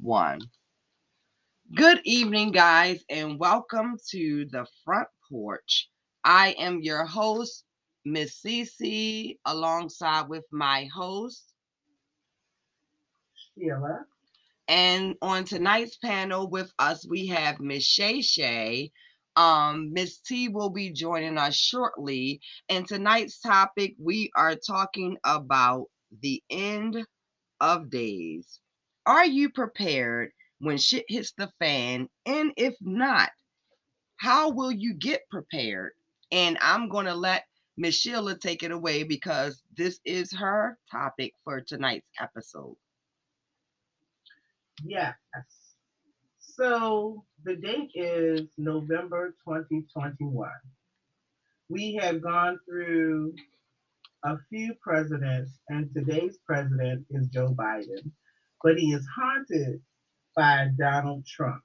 one. Good evening, guys, and welcome to the front porch. I am your host, Miss Cece, alongside with my host, Sheila. And on tonight's panel with us, we have Miss Shay Shay. Um, Miss T will be joining us shortly. And tonight's topic, we are talking about the end of days. Are you prepared when shit hits the fan? And if not, how will you get prepared? And I'm going to let Miss Sheila take it away because this is her topic for tonight's episode. Yes. So the date is November 2021. We have gone through a few presidents, and today's president is Joe Biden, but he is haunted by Donald Trump.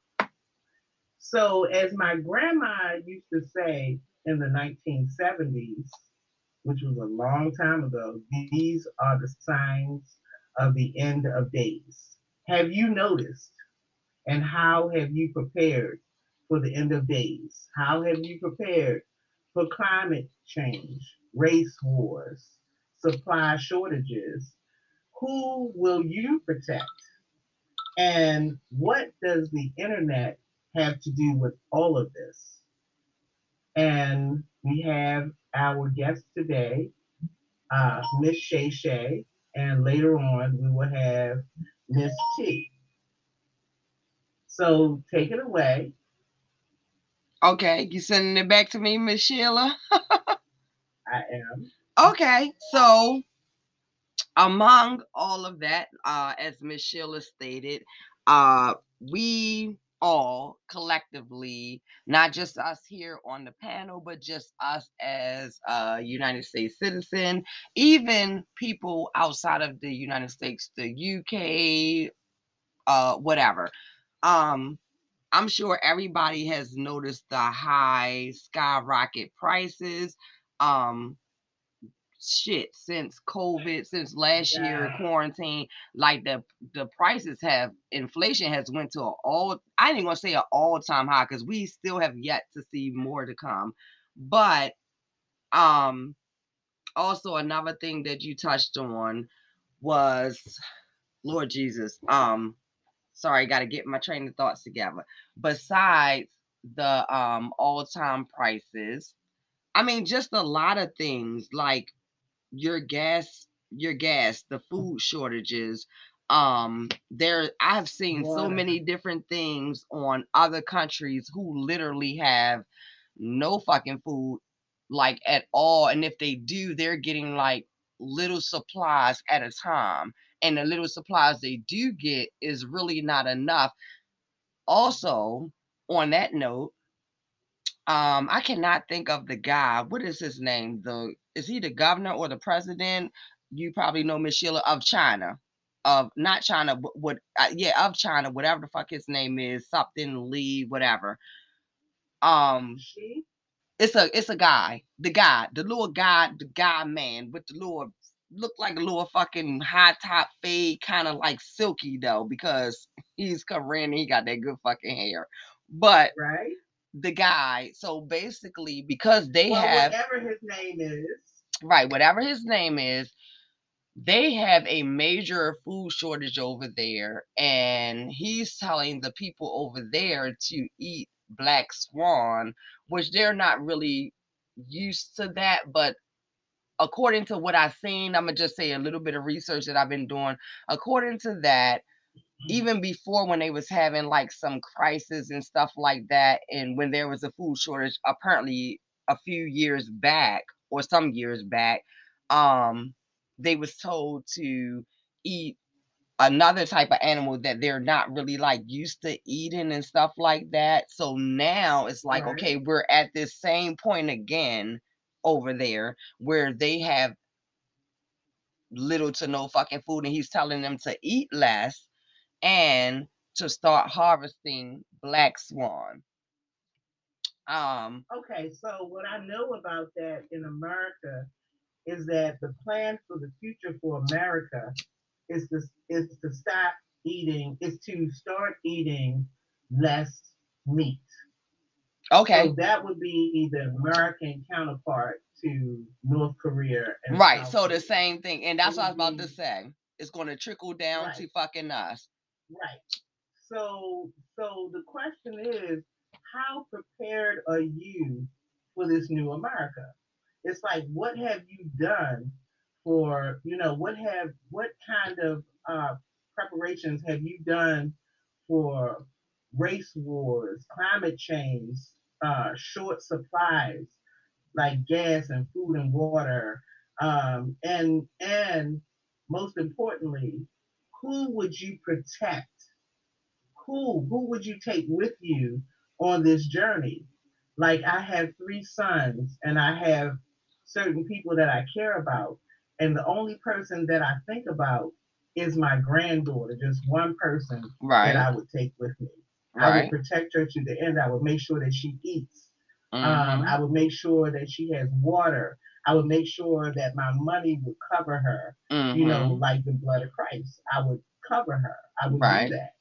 So, as my grandma used to say in the 1970s, which was a long time ago, these are the signs of the end of days. Have you noticed? And how have you prepared for the end of days? How have you prepared for climate change, race wars, supply shortages? Who will you protect? And what does the internet have to do with all of this? And we have our guest today, uh, Miss Shay Shay, and later on we will have Miss T. So take it away. Okay, you sending it back to me, Miss Sheila? I am. Okay, so among all of that, uh, as Miss Sheila stated, uh, we all collectively, not just us here on the panel, but just us as a United States citizen, even people outside of the United States, the UK, uh, whatever. Um, I'm sure everybody has noticed the high skyrocket prices. Um, shit since COVID, since last yeah. year quarantine, like the the prices have inflation has went to an all I ain't gonna say an all time high because we still have yet to see more to come. But um also another thing that you touched on was Lord Jesus. Um sorry, gotta get my train of thoughts together. Besides the um all time prices, I mean just a lot of things like your gas your gas the food shortages um there i've seen so many different things on other countries who literally have no fucking food like at all and if they do they're getting like little supplies at a time and the little supplies they do get is really not enough. Also on that note um i cannot think of the guy what is his name the is he the governor or the president you probably know miss sheila of china of not china but what uh, yeah of china whatever the fuck his name is something lee whatever um She? it's a it's a guy the guy the little guy the guy man with the little look like a little fucking high top fade kind of like silky though because he's covering he got that good fucking hair but Right? The guy. So basically, because they Well, have whatever his name is. right, whatever his name is, they have a major food shortage over there, and he's telling the people over there to eat black swan, which they're not really used to that, but according to what I've seen, I'm gonna just say a little bit of research that I've been doing. According to that, even before when they was having like some crisis and stuff like that and when there was a food shortage apparently a few years back or some years back um they was told to eat another type of animal that they're not really like used to eating and stuff like that so now it's like Right. okay we're at this same point again over there where they have little to no fucking food and he's telling them to eat less and to start harvesting black swan. Um, Okay, so what I know about that in America is that the plan for the future for America is to is to stop eating is to start eating less meat. Okay. So that would be the American counterpart to North Korea. And Right. South So the same thing. And that's what I was about to say. It's gonna trickle down to fucking us. Right. So so the question is, how prepared are you for this new America? It's like what have you done for, you know, what have what kind of uh preparations have you done for race wars, climate change, uh short supplies like gas and food and water, um, and and most importantly, who would you protect? Who who would you take with you on this journey? Like I have three sons, and I have certain people that I care about, and the only person that I think about is my granddaughter. Just one person that I would take with me. I would protect her to the end. I would make sure that she eats. Um, Mhm. I would make sure that she has water. I would make sure that my money would cover her, you know, Mhm. like the blood of Christ. I would cover her. I would Right. do that.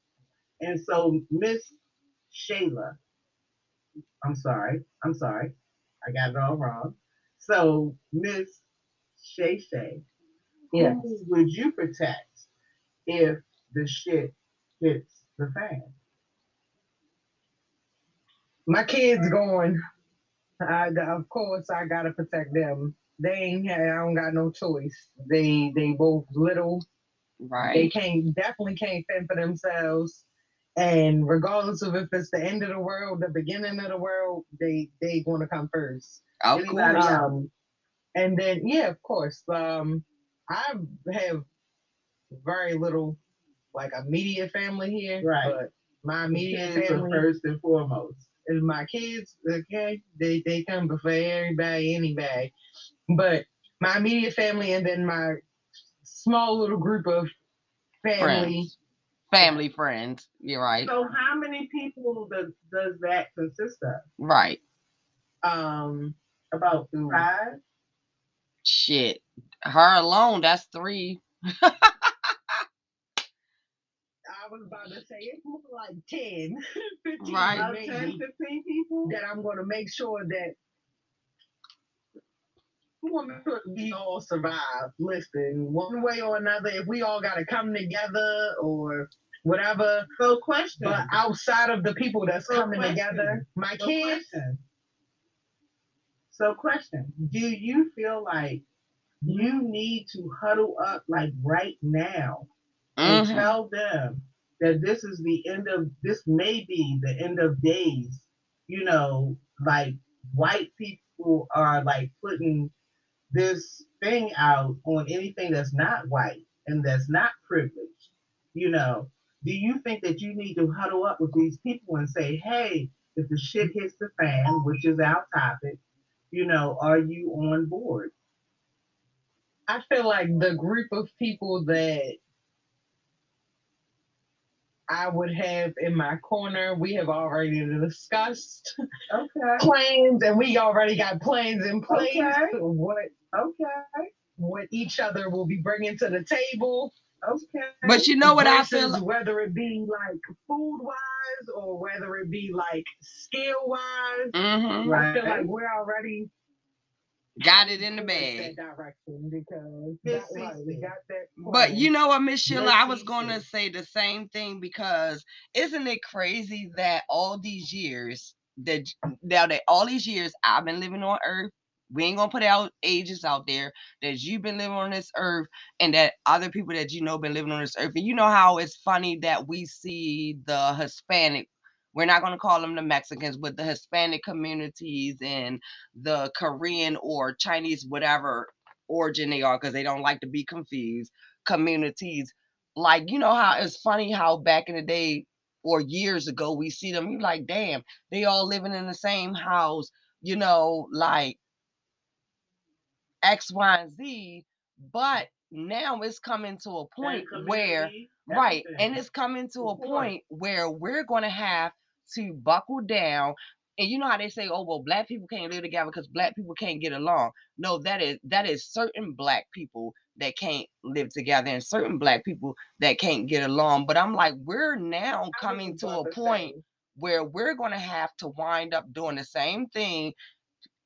And so Miss Shayla, I'm sorry, I'm sorry, I got it all wrong. So Miss Shay Shay, Yes. who would you protect if the shit hits the fan? My kids going. I, of course, I gotta protect them. They ain't. I don't got no choice. They they both little. Right. They can't definitely can't fend for themselves. And regardless of if it's the end of the world, the beginning of the world, they they gonna come first. Of Anybody course. Um, and then yeah, of course. Um, I have very little like immediate family here, Right. but my The immediate family first and foremost. Is my kids, okay, they they come before everybody, anybody. But my immediate family and then my small little group of family. Friends. Family friends. You're right. So how many people does does that consist of? Right. Um, About five? Shit. Her alone, that's three. I was about to say it's more like 10, 15 Right. About maybe, 10, 15 people? that I'm going to make sure that we want to make sure we all survive. Listen, one way or another, if we all got to come together or whatever, So question. But outside of the people that's So coming question. together, my so kids, question. So question. Do you feel like you need to huddle up like right now and Mhm. tell them that this is the end of this may be the end of days. You know, like white people are like putting this thing out on anything that's not white and that's not privileged. You know, do you think that you need to huddle up with these people and say, hey, if the shit hits the fan, which is our topic, you know, are you on board? I feel like the group of people that I would have in my corner, we have already discussed Okay. plans and we already got plans in place. Okay. What Okay. what each other will be bringing to the table. Okay. But you know what I feel like? whether it be like food wise or whether it be like skill wise. Mhm. I feel like we're already Got it in the bag. Because right, we Cece. got that. But you know what, Miss Sheila, I was gonna say the same thing because isn't it crazy that all these years that now that all these years I've been living on Earth, we ain't gonna put out ages out there that you've been living on this earth and that other people that you know been living on this earth. And you know how it's funny that we see the Hispanic we're not going to call them the Mexicans, but the Hispanic communities and the Korean or Chinese, whatever origin they are, because they don't like to be confused, communities. Like, you know how it's funny how back in the day or years ago we see them, you like, damn, they all living in the same house, you know, like X, Y, and Z. But now it's coming to a point point where Right. And it's coming to a point where we're going to have to buckle down and you know how they say, "Oh, well, black people can't live together because black people can't get along." No, that is that is certain black people that can't live together, and certain black people that can't get along. But I'm like, we're now coming to a point where we're going to have to wind up doing the same thing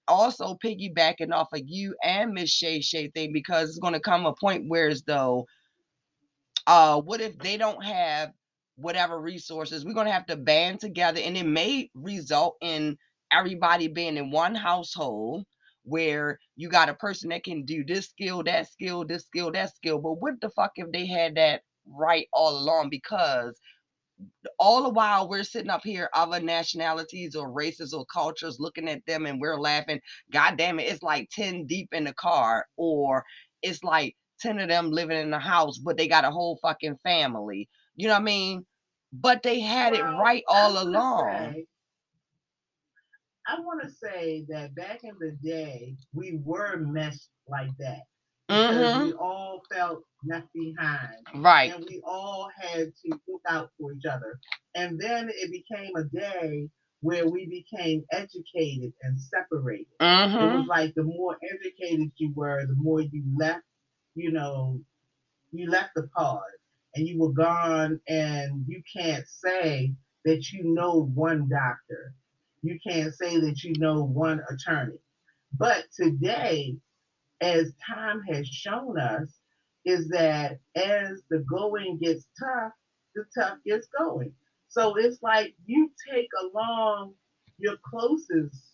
also piggybacking off of you and Miss Shay Shay thing because it's going to come a point where as though, uh, what if they don't have whatever resources? We're going to have to band together, and it may result in everybody being in one household where you got a person that can do this skill, that skill, this skill, that skill. But what the fuck if they had that right all along? Because all the while we're sitting up here, other nationalities or races or cultures looking at them and we're laughing. God damn it, it's like 10 deep in the car, or it's like 10 of them living in the house, but they got a whole fucking family. You know what I mean? But they had well, it right all along. Say, I want to say that back in the day, we were meshed like that. Mm-hmm. we all felt left behind. Right. And we all had to look out for each other. And then it became a day where we became educated and separated. Mm-hmm. It was like the more educated you were, the more you left, you know, you left the pod and you were gone and you can't say that you know one doctor. You can't say that you know one attorney. But today, as time has shown us, is that as the going gets tough, the tough gets going. So it's like you take along your closest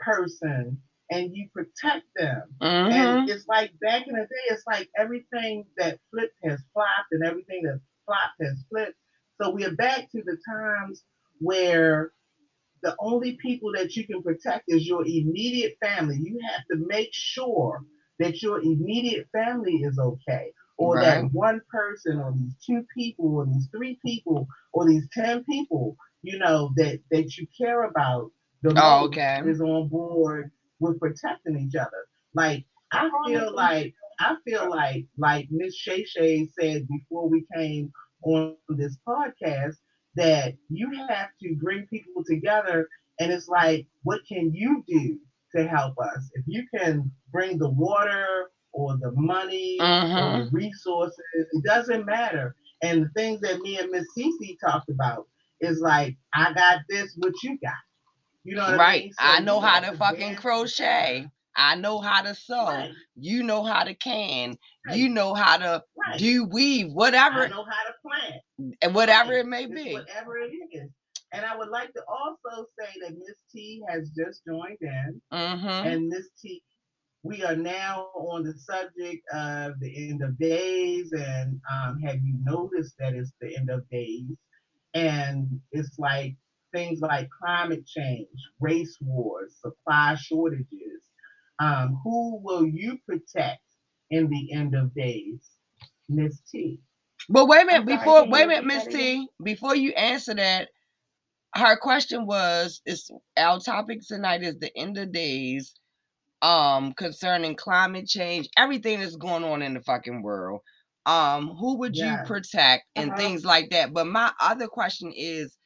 person and you protect them. Mm-hmm. And it's like back in the day, it's like everything that flipped has flopped and everything that flopped has flipped. So we are back to the times where the only people that you can protect is your immediate family. You have to make sure that your immediate family is okay, or right. that one person, or these two people, or these three people, or these ten people, you know, that that you care about the oh, okay. is on board with protecting each other. Like I feel like I feel like like Miss Shay Shay said before we came on this podcast that you have to bring people together and it's like what can you do to help us. If you can bring the water or the money uh-huh. or the mm-hmm. resources, it doesn't matter. And the things that me and Miss Cece talked about is like, I got this, what you got. You know right. I, mean? so I know how to fucking crochet. I know how to sew. Right. You know how to can. Right. You know how to right. do weave, whatever. I know how to plant. And whatever it may be. Whatever it is. And I would like to also say that Miss T has just joined in. Mm-hmm. And Miss T, we are now on the subject of the end of days. And um, have you noticed that it's the end of days? And it's like things like climate change, race wars, supply shortages. Um, who will you protect in the end of days? Miss T. But wait a minute, before wait a minute, Miss T, before you answer that, her question was is our topic tonight is the end of days um concerning climate change everything that's going on in the fucking world um who would you protect and uh-huh. things like that but my other question is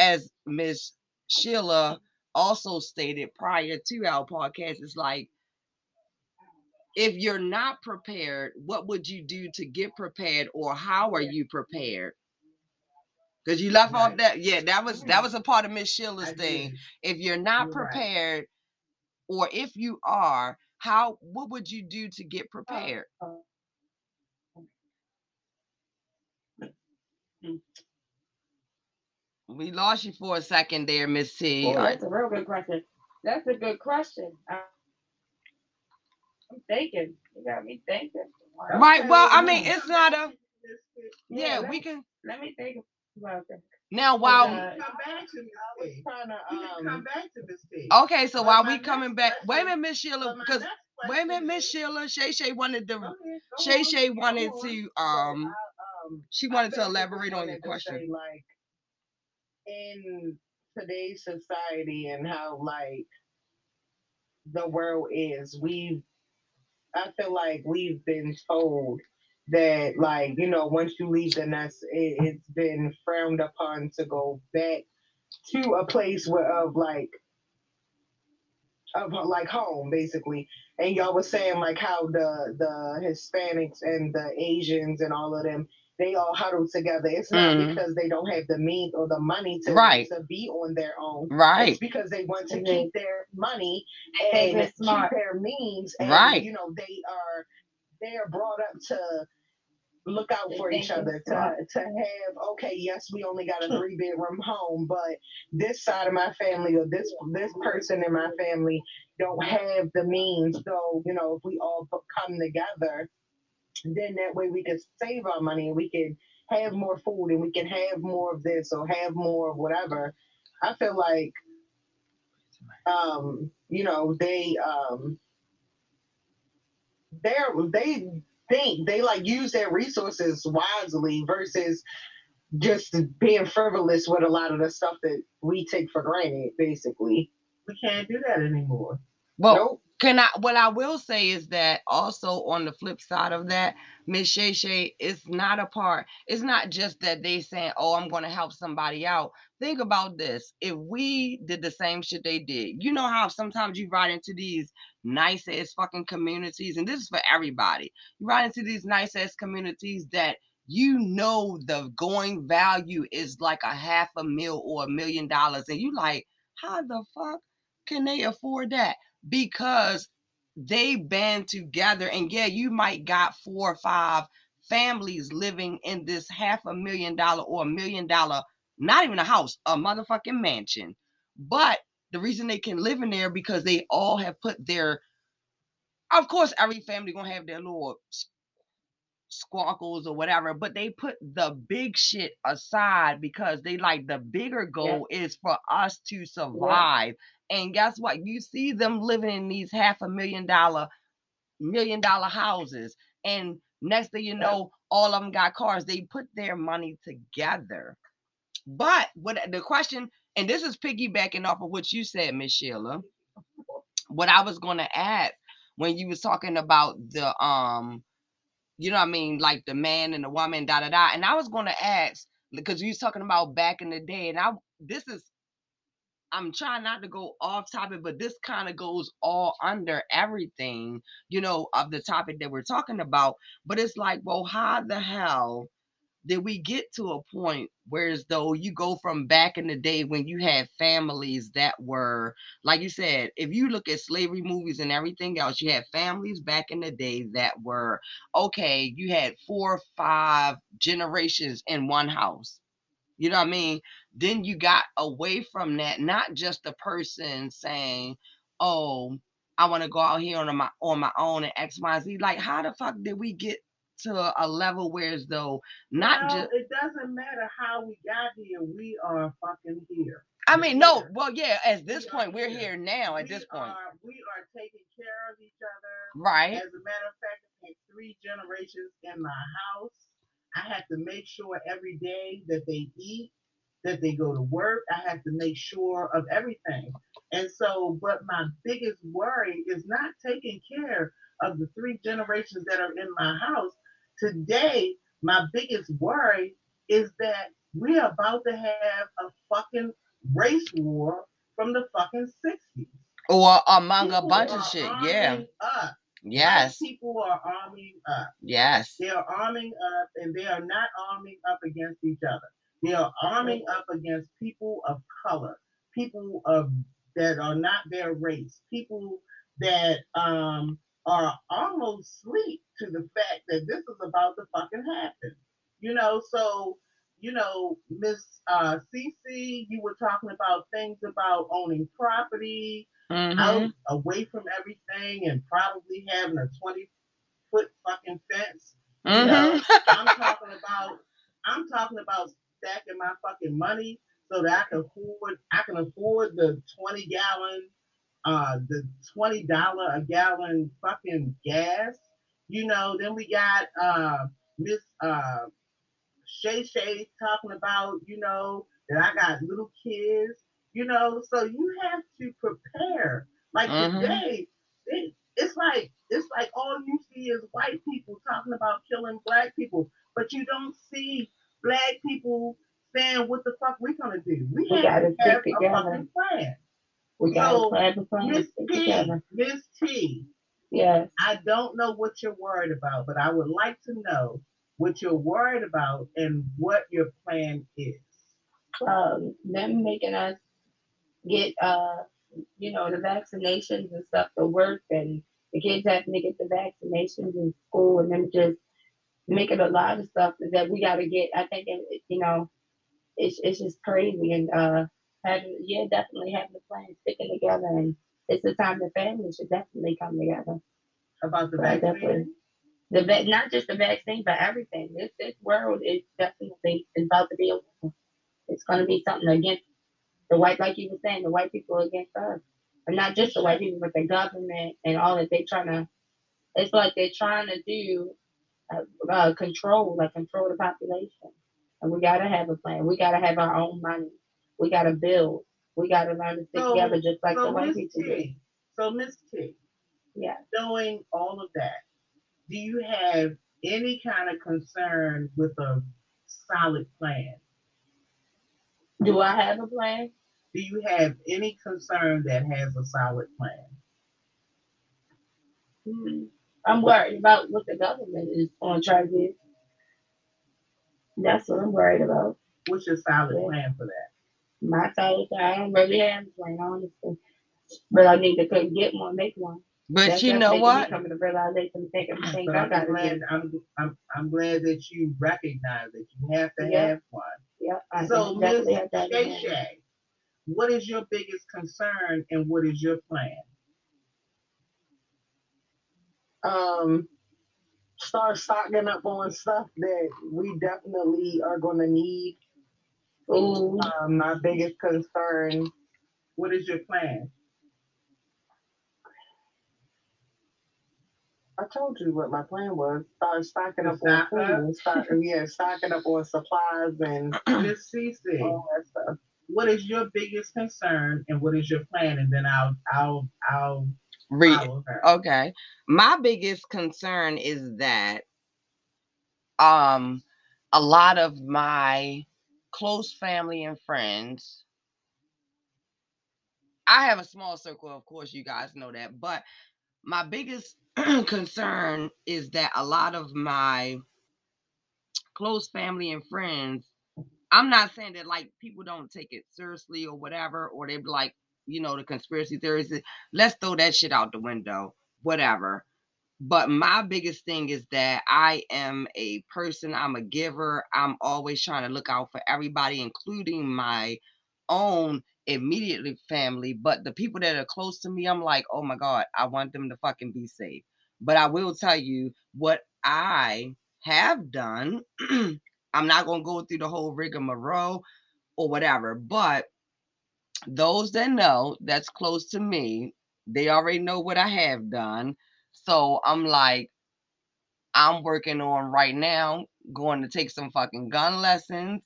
as miss sheila also stated prior to our podcast is like if you're not prepared what would you do to get prepared or how are you prepared because you left right. off that. Yeah, that was that hmm. was a part of Miss Sheila's I thing. Did. If you're not you're prepared, right. or if you are, how what would you do to get prepared? Um, um, We lost you for a second there, Miss T. Oh, that's a real good question. That's a good question. I'm thinking. You got me thinking. Right. Well, I mean, it's not a. Yeah, we can. Let me think welcome. Now, while uh, come back to Miss T. Um, come back to Miss T. Okay, so while we coming back, wait a minute, Miss Sheila, because wait a minute, Miss Sheila, Shay Shay wanted to, Shay Shay wanted to, um, um, she wanted to elaborate on your question. Like in today's society and how like the world is, we've, I feel like we've been told that like you know once you leave the nest it, it's been frowned upon to go back to a place where of like of like home basically. And y'all was saying like how the the Hispanics and the Asians and all of them they all huddle together. It's not Mhm. because they don't have the means or the money to, Right. to be on their own. Right. It's because they want to Mhm. keep their money think and it's smart. keep their means. And, Right. You know, they are they are brought up to look out for each other to, to have okay yes we only got a three bedroom home but this side of my family or this this person in my family don't have the means so you know if we all come together then that way we can save our money and we can have more food and we can have more of this or have more of whatever. I feel like um you know they um they're they think they like use their resources wisely versus just being frivolous with a lot of the stuff that we take for granted basically. We can't do that anymore. Well, nope can I? What I will say is that also on the flip side of that, Miss Shay Shay is not a part. It's not just that they saying, "Oh, I'm going to help somebody out." Think about this: if we did the same shit they did, you know how sometimes you ride into these nice ass fucking communities, and this is for everybody. You ride into these nice ass communities that you know the going value is like a half a mil or a million dollars, and you like, how the fuck can they afford that? Because they band together. And yeah you might got four or five families living in this half a million dollar or a million dollar not even a house a motherfucking mansion. But the reason they can live in there because they all have put their of course every family gonna have their little squawkles or whatever but they put the big shit aside because they like the bigger goal is for us to survive and guess what? You see them living in these half a million dollar million dollar houses and next thing you know all of them got cars. They put their money together. But what the question and this is piggybacking off of what you said miss sheila. What i was going to add when you was talking about the um you know what I mean, like the man and the woman, da da da. And I was gonna ask because you was talking about back in the day, and I this is I'm trying not to go off topic, but this kind of goes all under everything, you know, of the topic that we're talking about. But it's like, well, how the hell did we get to a point where as though you go from back in the day when you had families that were like you said if you look at slavery movies and everything else you had families back in the day that were okay you had four or five generations in one house you know what i mean then you got away from that not just the person saying oh i want to go out here on my on my own and x y z like how the fuck did we get to a level where as though not well, just it doesn't matter how we got here. We are fucking here. I mean, no, here. well, yeah, at this We point, we're here. here now at we this point. Are, we are taking care of each other. Right. As a matter of fact, three generations in my house. I have to make sure every day that they eat, that they go to work. I have to make sure of everything. And so, but my biggest worry is not taking care of the three generations that are in my house. Today, my biggest worry is that we're about to have a fucking race war from the fucking 60s. Or among a People bunch of shit. Yeah. Up. Yes. People are arming up. Yes. They are arming up and they are not arming up against each other. They are arming up against people of color, people of that are not their race, people that um, are almost sleep to the fact that this is about to fucking happen. You know, so you know, Miss uh, Cece, you were talking about things about owning property, Mhm. out away from everything and probably having a 20 foot fucking fence. You know. I'm talking about I'm talking about stacking my fucking money so that I can afford I can afford the 20 gallon uh the 20 dollar a gallon fucking gas. You know, then we got uh Miss uh Shay Shay talking about, you know, that I got little kids, you know, so you have to prepare. Like Mhm. today, it, it's like it's like all you see is white people talking about killing black people, but you don't see black people saying what the fuck we're gonna do. We, We have gotta to have a together. fucking plan. We gotta So, have a plan, Miss stick T, together. Miss T, Yes. I don't know what you're worried about, but I would like to know what you're worried about and what your plan is. um, them making us get, uh, you know, the vaccinations and stuff to work and the kids having to get the vaccinations in school and them just making a lot of stuff that we got to get. I think, it, you know, it's, it's just crazy and, uh, having, yeah, definitely having a plan, sticking together and it's the time the family should definitely come together. About the vaccine? The va- not just the vaccine, but everything. This this world is definitely is about to be a it's gonna be something against the white, like you were saying, the white people against us, and not just the white people, but the government and all that they trying to. It's like they're trying to do uh, uh, control, like control the population, and we gotta have a plan. We gotta have our own money. We gotta build. We gotta learn to stick So- together, just like the white people do. So Miss T, Yeah. knowing all of that, do you have any kind of concern with a solid plan? Do I have a plan? Do you have any concern that has a solid plan? Mm, I'm worried about what the government is on to try to do. That's what I'm worried about. What's your solid Yeah. plan for that? My solid plan, I don't really have a plan, honestly. But I need to go get one, make one. But That's you just know what? Come to realization, of taking the But I I'm got to glad. I'm, I'm, I'm glad that you recognize that you have to Yeah. have one. Yeah, I So I Miss definitely have that. in Shay. Shay, what is your biggest concern and what is your plan? um start stocking up on stuff that we definitely are gonna need. Ooh, Um, my biggest concern, What is your plan? I told you what my plan was. Start stocking up on food stock, yeah, stocking up on supplies and Miss Cece, all that stuff. What is your biggest concern and what is your plan? And then I'll, I'll, I'll Read. Okay. My biggest concern is that um a lot of my close family and friends I have a small circle, of course, you guys know that, but my biggest concern is that a lot of my close family and friends, I'm not saying that like people don't take it seriously or whatever, or they be like, you know, the conspiracy theories. Eh, let's throw that shit out the window, whatever. But my biggest thing is that I am a person, I'm a giver. I'm always trying to look out for everybody, including my own immediately family. But the people that are close to me, I'm like, oh my God, I want them to fucking be safe. But I will tell you what I have done. I'm not going to go through the whole rigmarole or whatever, but those that know that's close to me, they already know what I have done. So I'm like, I'm working on right now, going to take some fucking gun lessons.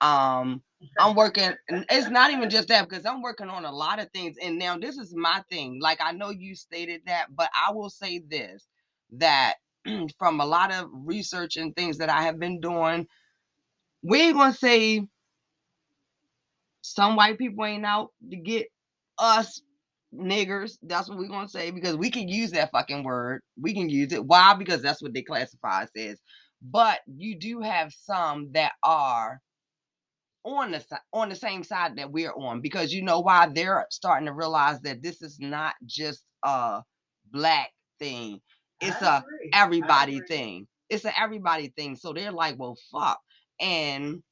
Um, I'm working, it's not even just that because I'm working on a lot of things. And now this is my thing. Like I know you stated that, but I will say this that from a lot of research and things that I have been doing, we ain't gonna say some white people ain't out to get us niggers. That's what we're gonna say because we can use that fucking word. We can use it. Why? Because that's what they classify us as. But you do have some that are on the on the same side that we're on because you know why they're starting to realize that this is not just a black thing. It's I a agree. Everybody thing. It's an everybody thing. So they're like, well, fuck. And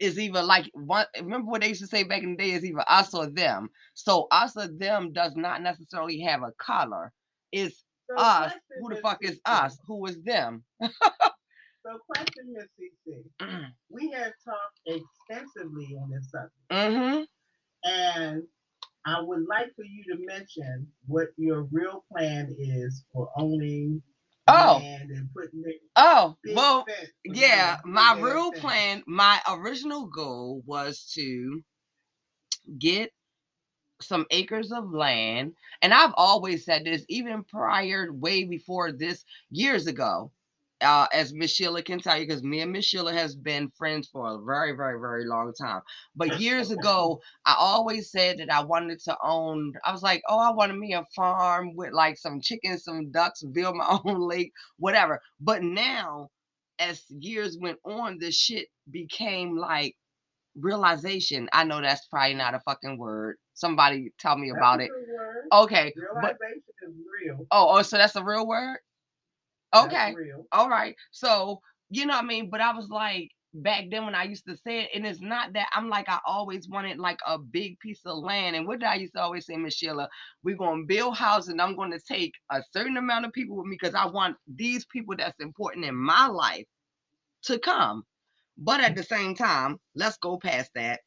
it's either like one remember what they used to say back in the day is either us or them. So us or them does not necessarily have a color. It's So us. Who the fuck is us? Who is them? So question, Miss CC. We have talked extensively on this subject. mm-hmm. And I would like for you to mention what your real plan is for owning Oh. land and putting it Oh, well, yeah, my real fence. plan, my original goal was to get some acres of land. And I've always said this, even prior, way before this, years ago. Uh, as Miss Sheila can tell you, because me and Miss Sheila has been friends for a very, very, very long time. But years ago, I always said that I wanted to own. I was like, oh, I wanted me a farm with like some chickens, some ducks, build my own lake, whatever. But now, as years went on, this shit became like realization. I know that's probably not a fucking word. Somebody tell me about it. Okay, but Realization is real. oh, oh, so that's a real word. Okay, real. all right. So, you know what I mean? But I was like, back then when I used to say it, and it's not that I'm like, I always wanted like a big piece of land. And what did I used to always say, Miss Sheila? We're going to build houses, and I'm going to take a certain amount of people with me because I want these people that's important in my life to come. But at the same time, let's go past that.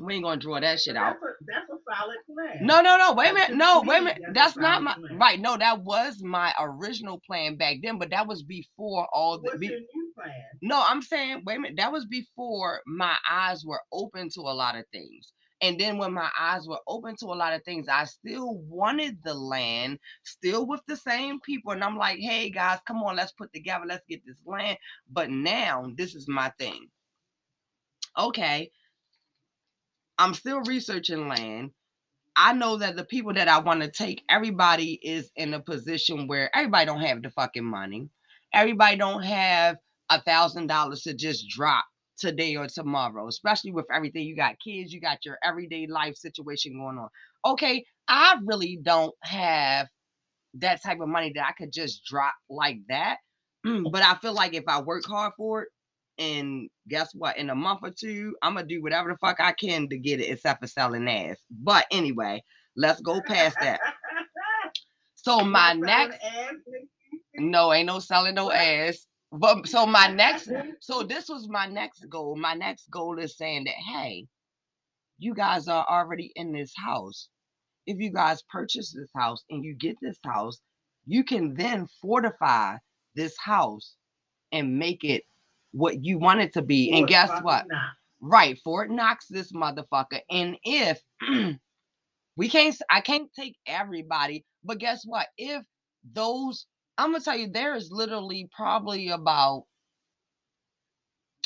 We ain't to draw that shit But out. That's a, that's a solid plan. No, no, no. Wait a minute. No, wait a minute. That's That's not my plan. right. No, that was my original plan back then, but that was before all the. Be- your new plan? no, I'm saying, wait a minute. That was before my eyes were open to a lot of things. And then when my eyes were open to a lot of things, I still wanted the land, still with the same people. And I'm like, hey guys, come on, let's put together, let's get this land. But now this is my thing. Okay, I'm still researching land. I know that the people that I want to take, everybody is in a position where everybody don't have the fucking money. Everybody don't have a thousand dollars to just drop today or tomorrow, especially with everything. You got kids, you got your everyday life situation going on. Okay, I really don't have that type of money that I could just drop like that. but I feel like if I work hard for it, and guess what? In a month or two, I'm gonna do whatever the fuck I can to get it, except for selling ass. But anyway, let's go past that. So my next, selling ass, Nikki? no, ain't no selling no ass. But so my next, so this was my next goal. My next goal is saying that hey, you guys are already in this house. If you guys purchase this house and you get this house, you can then fortify this house and make it what you want it to be. And guess fucking what? Knox. Right, Fort Knox, this motherfucker. And if we can't, I can't take everybody, but guess what? If those, I'm gonna tell you, there is literally probably about,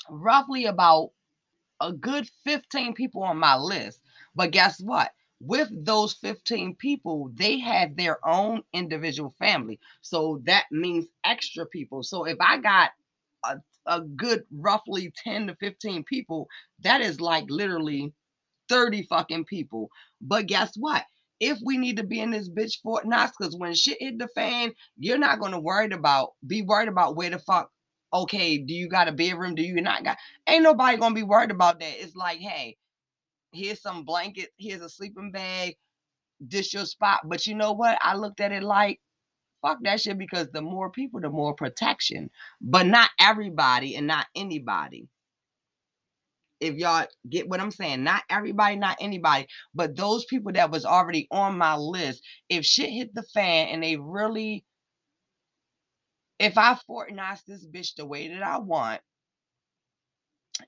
roughly about a good 15 people on my list. But guess what? With those 15 people, they have their own individual family. So that means extra people. So if I got a, a good roughly 10 to 15 people, that is like literally 30 fucking people. But guess what? If we need to be in this bitch Fort Knox, because when shit hit the fan, you're not gonna worried about be worried about where the fuck. Okay, do you got a bedroom? Do you not got? Ain't nobody gonna be worried about that. It's like, hey, here's some blankets, here's a sleeping bag, this your spot. But you know what? I looked at it like, fuck that shit because the more people, the more protection. But not everybody and not anybody. If y'all get what I'm saying, not everybody, not anybody, but those people that was already on my list, if shit hit the fan and they really, if I Fort Knox this bitch the way that I want,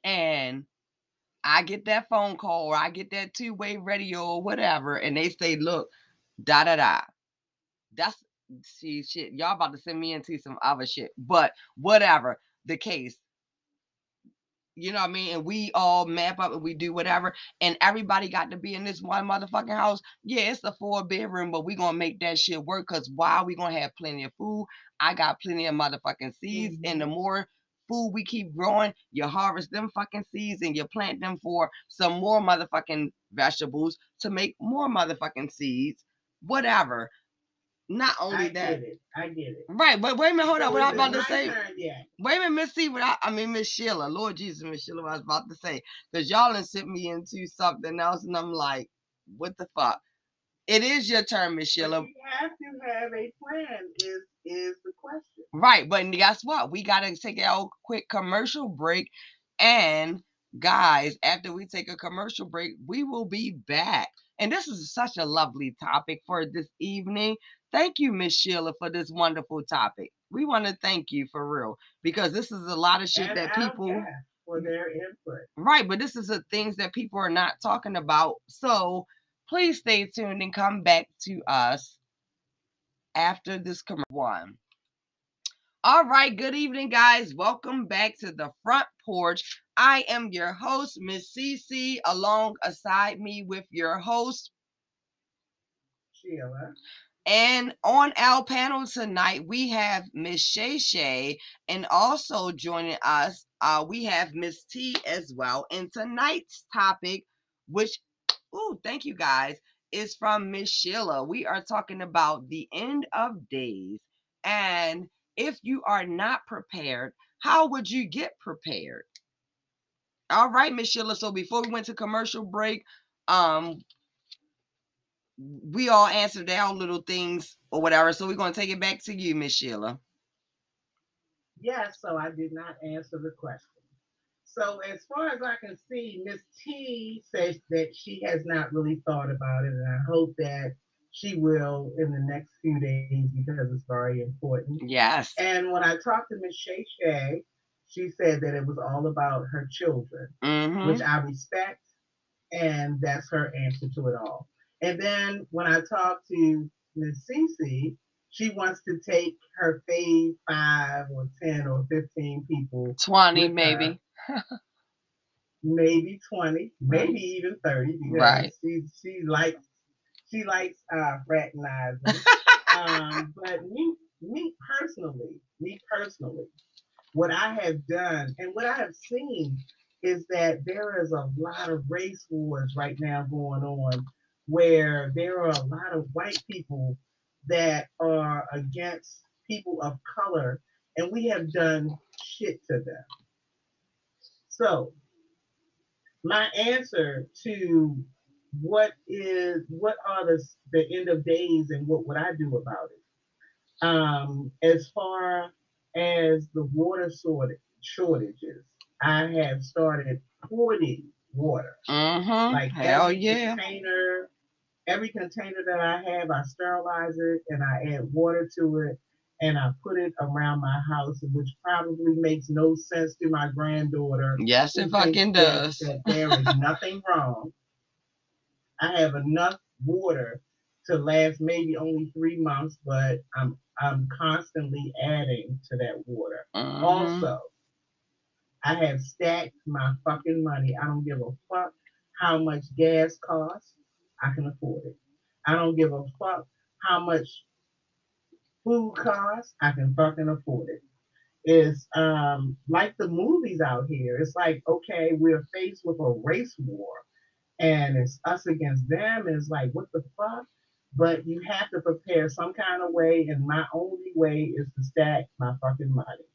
and I get that phone call or I get that two way radio or whatever, and they say, look, da da da. That's see shit. Y'all about to send me into some other shit, but whatever the case. You know what I mean? And we all map up and we do whatever, and everybody got to be in this one motherfucking house. Yeah, it's a four bedroom, but we gonna make that shit work. Cause why we gonna have plenty of food? I got plenty of motherfucking seeds, and the mm-hmm. more food we keep growing, you harvest them fucking seeds and you plant them for some more motherfucking vegetables to make more motherfucking seeds. Whatever. Not only I that, get it. I get it. right? But wait a minute, hold on. So What is I'm about to say. Wait a minute, Miss C, what I, I mean Miss Sheila, Lord Jesus, Miss Sheila, what I was about to say. Because y'all done sent me into something else, and I'm like, what the fuck? It is your turn, Miss But Sheila. you have to have a plan. Is is the question? Right, but guess what? We gotta take a quick commercial break. And guys, after we take a commercial break, we will be back. And this is such a lovely topic for this evening. Thank you, Miss Sheila, for this wonderful topic. We want to thank you for real because this is a lot of shit And that people for their input. Right, but this is the things that people are not talking about. So please stay tuned and come back to us after this commercial one. All right, good evening, guys. Welcome back to the front porch. I am your host, Miss CC, alongside me with your host, Sheila. And on our panel tonight, we have Miss Shay Shay, and also joining us, uh, we have Miss T as well. And tonight's topic, which, oh, thank you guys, is from Miss Sheila. We are talking about the end of days. And if you are not prepared, how would you get prepared? All right, Miss Sheila. So before we went to commercial break, um, we all answered our little things or whatever. So we're gonna take it back to you, Miss Sheila. Yes, so I did not answer the question. So as far as I can see, Miss T says that she has not really thought about it, and I hope that she will in the next few days because it's very important. Yes. And when I talked to Miss Shay Shay, she said that it was all about her children, Mm-hmm. which I respect, and that's her answer to it all. And then when I talked to Miss Cece, she wants to take her fave five or ten or fifteen people, 20 maybe. maybe twenty, maybe even thirty, Right. she she likes she likes uh, fraternizing. um, but me, me personally, me personally, what I have done and what I have seen is that there is a lot of race wars right now going on where there are a lot of white people that are against people of color and we have done shit to them. So my answer to what is what are the the end of days and what would I do about it? Um, as far as the water shortage, shortages, I have started hoarding water. Mm-hmm. Like Hell every yeah. container, every container that I have, I sterilize it and I add water to it and I put it around my house, which probably makes no sense to my granddaughter Yes, it fucking that- does. That there is nothing wrong. I have enough water to last maybe only three months, but I'm I'm constantly adding to that water. Mhm. Also, I have stacked my fucking money. I don't give a fuck how much gas costs. I can afford it. I don't give a fuck how much food costs. I can fucking afford it. It's um like the movies out here. It's like, okay, we're faced with a race war and it's us against them. It's like, what the fuck? But you have to prepare some kind of way, and my only way is to stack my fucking money.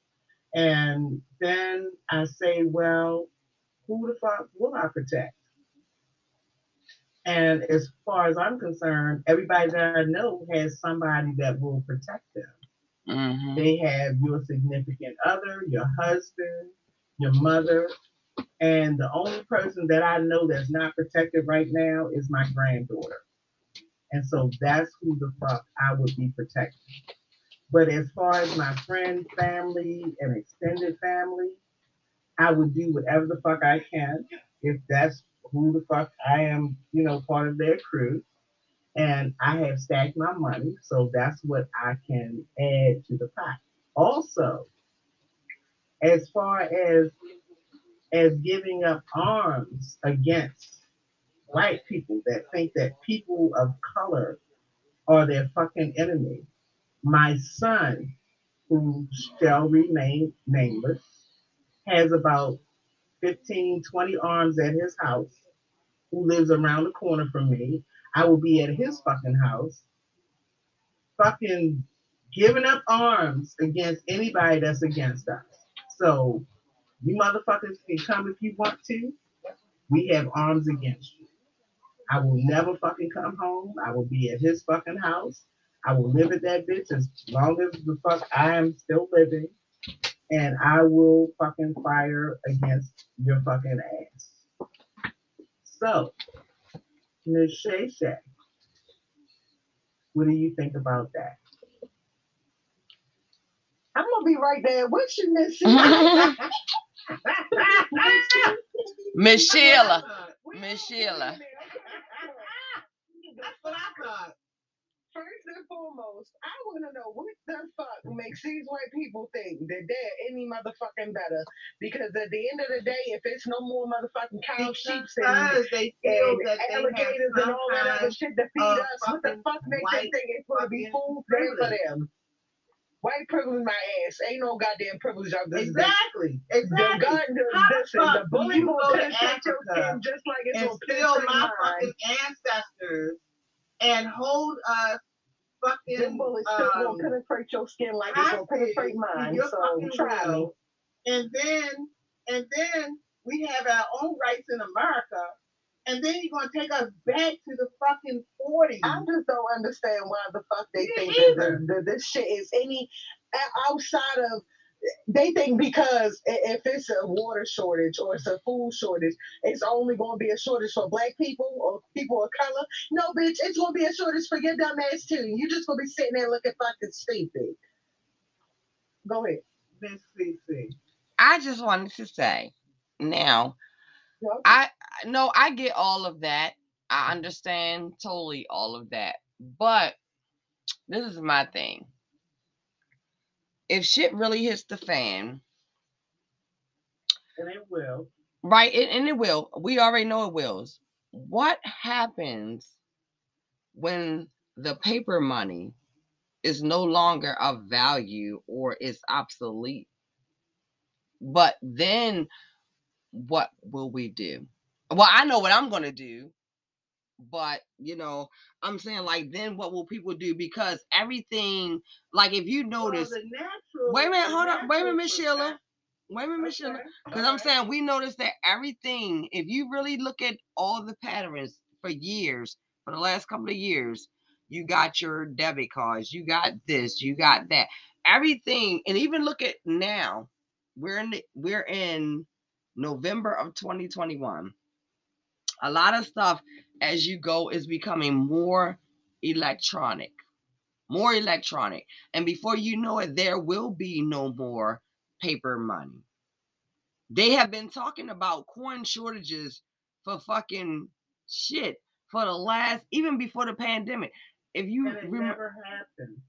And then I say, well, who the fuck will I protect? And as far as I'm concerned, everybody that I know has somebody that will protect them. Mhm. They have your significant other, your husband, your mother, and the only person that I know that's not protected right now is my granddaughter. And so that's who the fuck I would be protecting. But as far as my friend, family, and extended family, I would do whatever the fuck I can if that's who the fuck I am, you know, part of their crew. And I have stacked my money, so that's what I can add to the pot. Also, as far as as giving up arms against white people that think that people of color are their fucking enemy. My son, who shall remain nameless, has about 15, 20 arms at his house, who lives around the corner from me. I will be at his fucking house, fucking giving up arms against anybody that's against us. So, you motherfuckers can come if you want to. We have arms against you. I will never fucking come home. I will be at his fucking house. I will live at that bitch as long as the fuck I am still living. And I will fucking fire against your fucking ass. So, Ms. Shay Shay, what do you think about that? I'm gonna be right there with you, Miss. Miss Sheila. Miss Sheila. That's what I thought. First and foremost, I want to know what the fuck makes these white people think that they're any motherfucking better. Because at the end of the day, if it's no more motherfucking cow, sheep, and, they feel and that they have alligators and all that other shit to feed us, what the fuck makes white think it's going to be food there for them? White privilege my ass. Ain't no goddamn privilege of this. Exactly. The Exactly. the, How the listen, the fuck bullet you will go to penetrate your skin just like it's and gonna steal my fucking ancestors and hold us fucking Them bullets still um, gonna penetrate your skin like it's gonna penetrate mine. So fucking try me. And then and then we have our own rights in America. And then you're gonna take us back to the fucking 40s. I just don't understand why the fuck they Me think that, that this shit is any outside of. They think because if it's a water shortage or it's a food shortage, it's only going to be a shortage for black people or people of color. No, bitch, it's going to be a shortage for your dumb ass too. You're just going to be sitting there looking fucking stupid. Go ahead. Miss CC. I just wanted to say now, Yup. I no, I get all of that. I understand totally all of that. But this is my thing. If shit really hits the fan, And it will. right, and, and it will. We already know it wills. What happens when the paper money is no longer of value or is obsolete? But then what will we do? Well, I know what I'm going to do. But, you know, I'm saying like then what will people do because everything like if you notice well, natural, Wait a minute, hold on. Wait a minute, natural Miss Sheila. progress- Wait a minute, Miss Sheila. Okay, Because I'm right. saying we notice that everything, if you really look at all the patterns for years, for the last couple of years, you got your debit cards, you got this, you got that. Everything, and even look at now, we're in the, we're in November of 2021. A lot of stuff as you go is becoming more electronic. More electronic. And before you know it, there will be no more paper money. They have been talking about corn shortages for fucking shit for the last even before the pandemic. If you remember,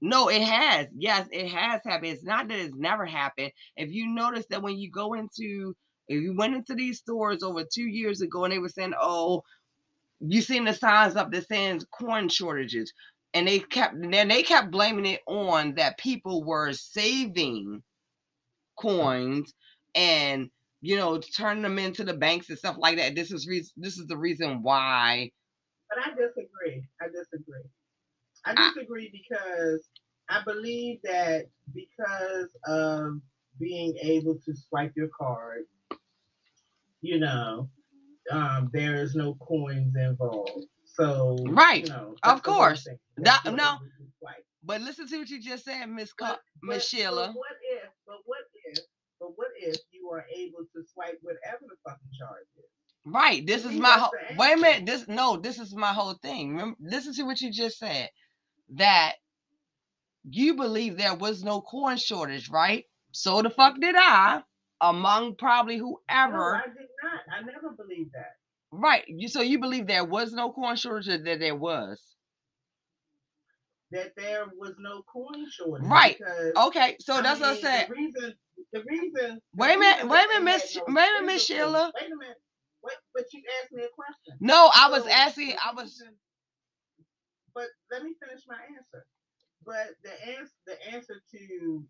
no, it has. Yes, it has happened. It's not that it's never happened. If you notice that when you go into, if you went into these stores over two years ago and they were saying, oh, you seen the signs up that saying corn shortages, and they kept, then they kept blaming it on that people were saving coins and you know turning them into the banks and stuff like that. This is reason. This is the reason why. But I disagree. I disagree. I I- disagree because I believe that because of being able to swipe your card, you know, um, there is no coins involved. So Right. you know, Of that's the whole course. That- no. But listen to what you just said, Miss Co- But- Miss Sheila. But what if? But what if? But what if you are able to swipe whatever the fucking charge is? Right. This is my whole. Wait a minute. This no. This is my whole thing. Remember, listen to what you just said. That you believe there was no corn shortage, right? So the fuck did I. Among probably No, whoever. I did not. I never believed that. Right. You so you believe there was no corn shortage or that there was. That there was no corn shortage. Right. Okay. So I that's what I mean, said. The reason, the reason. Wait a minute, wait a minute, Miss- no wait a minute, Miss Sheila. Wait a minute. Wait, but you asked me a question. No, I was So, asking. I was. But let me finish my answer. But the answer, the answer to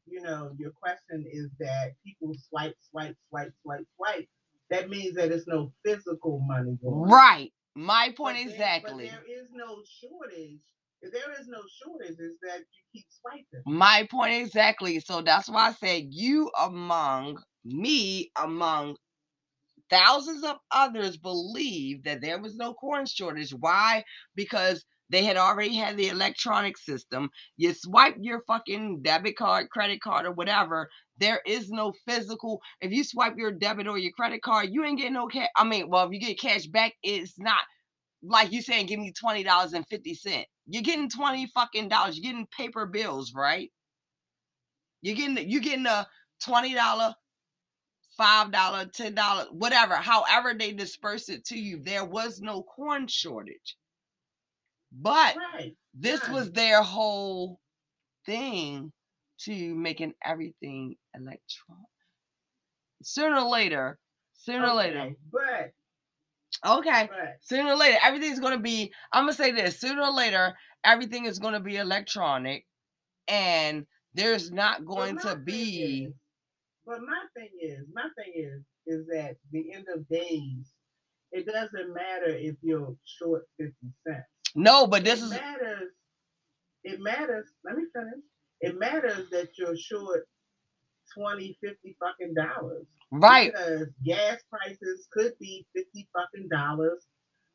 you know your question is that people swipe, swipe, swipe, swipe, swipe. That means that it's no physical money going. Right. My point But there- exactly. But there is no shortage. If there is no shortage, is that you keep swiping. My point exactly. So that's why I said you among me among thousands of others believe that there was no corn shortage. Why? Because they had already had the electronic system. You swipe your fucking debit card, credit card, or whatever. There is no physical. If you swipe your debit or your credit card, you ain't getting no cash. I mean, well, if you get cash back, it's not like you saying give me twenty dollars and fifty cent. You're getting twenty fucking dollars. You're getting paper bills, right? You're getting you're getting a twenty dollar, five dollar, ten dollar, whatever. However they disperse it to you, there was no corn shortage. But Right. this was their whole thing to making everything electronic. Sooner or later, sooner or later. Okay, But, Okay. Sooner or later, everything's gonna be. I'm gonna say this. Sooner or later, everything is gonna be electronic, and there's not going to be. is- But my thing is, my thing is, is that the end of days, it doesn't matter if you're short fifty cents. No, but this it is matters. It matters. Let me finish. It matters that you're short 20, 50 fucking dollars. right. Because gas prices could be 50 fucking dollars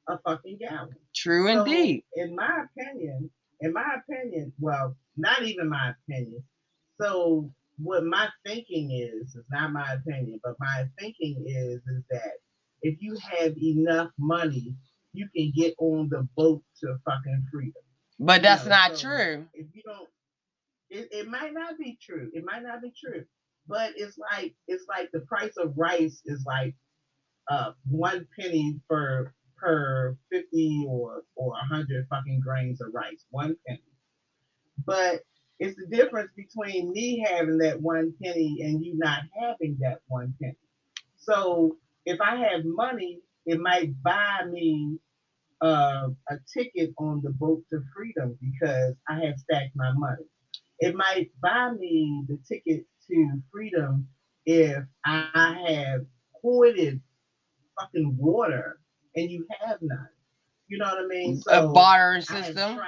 a fucking gallon. True So, indeed. in my opinion, in my opinion, well, not even my opinion. So what my thinking is, is not my opinion, but my thinking is, is that if you have enough money, you can get on the boat to fucking freedom. But that's know, not so- true. If you don't, it, it might not be true. It might not be true. But it's like it's like the price of rice is like uh one penny per per fifty or or a hundred fucking grains of rice. One penny. But it's the difference between me having that one penny and you not having that one penny. So if I have money, it might buy me uh, a ticket on the boat to freedom because I have stacked my money. It might buy me the ticket to freedom if I have hoarded fucking water and you have none. You know what I mean? a barter system.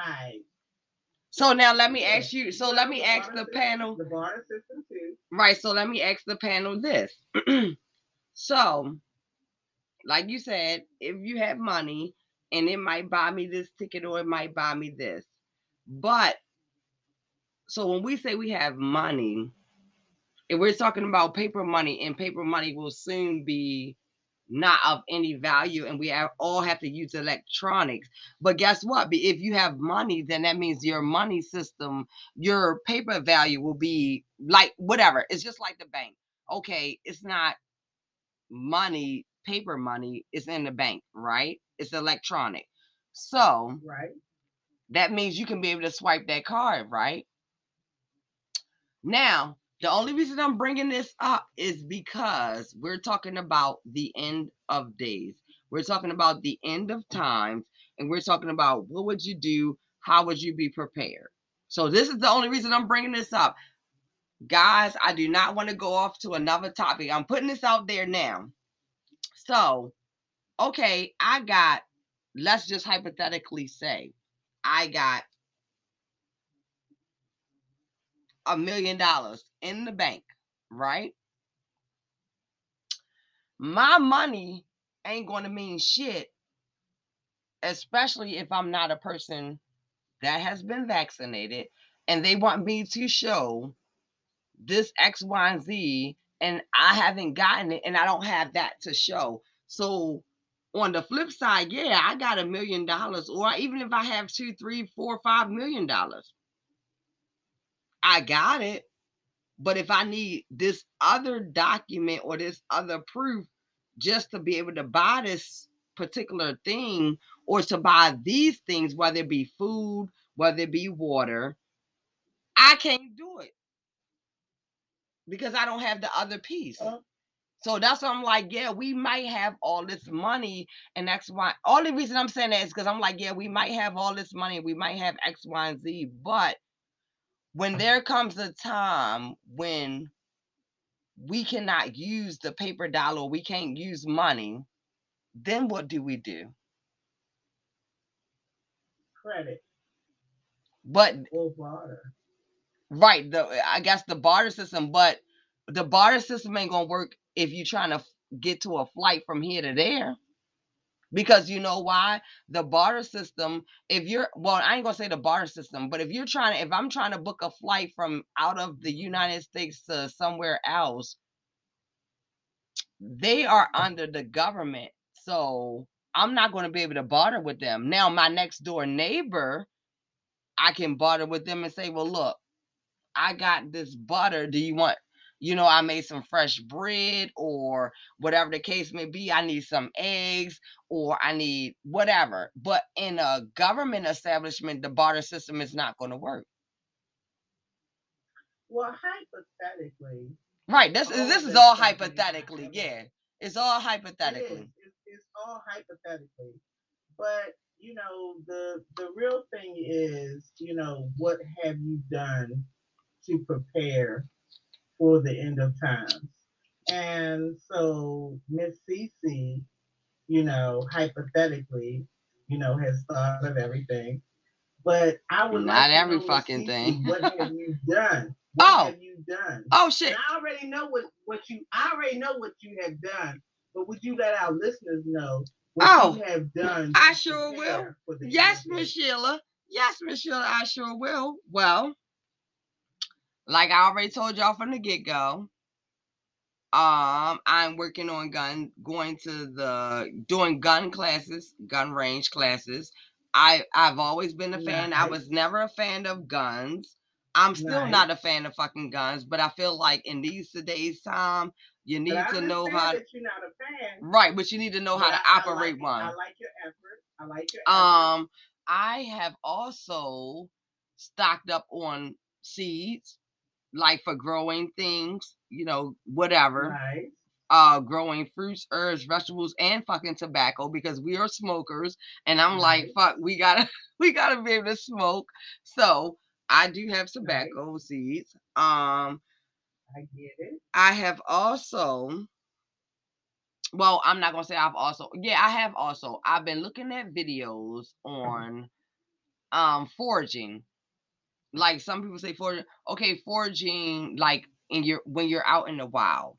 So now let me ask you. So let me the ask the system- panel. The barter system too. Right. So let me ask the panel this. so, like you said, if you have money and it might buy me this ticket or it might buy me this. But so when we say we have money, if we're talking about paper money and paper money will soon be not of any value and we all have to use electronics. But guess what? If you have money, then that means your money system, your paper value will be like whatever. It's just like the bank. Okay, it's not money, paper money, is in the bank, right? It's electronic. So Right? that means you can be able to swipe that card, right? Now, the only reason I'm bringing this up is because we're talking about the end of days. We're talking about the end of times, and we're talking about what would you do? How would you be prepared? So this is the only reason I'm bringing this up. Guys, I do not want to go off to another topic. I'm putting this out there now. So, okay, I got, let's just hypothetically say, I got a million dollars in the bank, right? My money ain't going to mean shit, especially if I'm not a person that has been vaccinated and they want me to show this X, Y, and Z, and I haven't gotten it and I don't have that to show. So, on the flip side, yeah, I got a million dollars, or even if I have two, three, four, five million dollars, I got it. But if I need this other document or this other proof just to be able to buy this particular thing or to buy these things, whether it be food, whether it be water, I can't do it because I don't have the other piece. Uh. So that's why I'm like, yeah, we might have all this money, and that's why. All the reason I'm saying that is because I'm like, yeah, we might have all this money, we might have X, Y, and Z, but when there comes a time when we cannot use the paper dollar, we can't use money, then what do we do? Credit But or barter. Right, the uh, I guess the barter system, but the barter system ain't gonna work if you're trying to get to a flight from here to there. Because you know why? The barter system, if you're well, I ain't gonna say the barter system, but if you're trying to, if I'm trying to book a flight from out of the United States to somewhere else, they are under the government. So I'm not going to be able to barter with them. Now, my next door neighbor, I can barter with them and say, well, look, I got this butter. Do you want, you know, I made some fresh bread or whatever the case may be. I need some eggs or I need whatever. But in a government establishment, the barter system is not going to work. Well, hypothetically, Right. This is this is all stuff is not hypothetically. Yeah. It's all it hypothetically. It's, it's all hypothetically. But you know, the the real thing is, you know, what have you done to prepare for the end of times? And so Miss Cece, you know, hypothetically, you know, has thought of everything. But I would Not like every fucking Cece, thing. What have you done? What Oh. have you done? Oh shit. And I already know what, what you I already know what you have done, but would you let our listeners know what Oh, you have done? I sure will. prepare for the Yes, Miss? Sheila. Yes, Miss Sheila, I sure will. Well, like I already told y'all from the get-go, um, I'm working on gun going to the doing gun classes, gun range classes. I I've always been a fan. I Nice. was never a fan of guns. I'm still Nice. not a fan of fucking guns, but I feel like in these today's time, you need I to know how to, you're not a fan. right, but you need to know how to I- I operate like, one. I like your effort. I like your effort. Um, I have also stocked up on seeds, like for growing things, you know, whatever. Nice. Uh, growing fruits, herbs, vegetables, and fucking tobacco because we are smokers, and I'm like, fuck, we gotta, we gotta be able to smoke. So I do have tobacco seeds. Um, I get it. I have also, well, I'm not gonna say I've also, yeah, I have also. I've been looking at videos on um foraging. Like some people say foraging, okay, foraging like in your when you're out in the wild.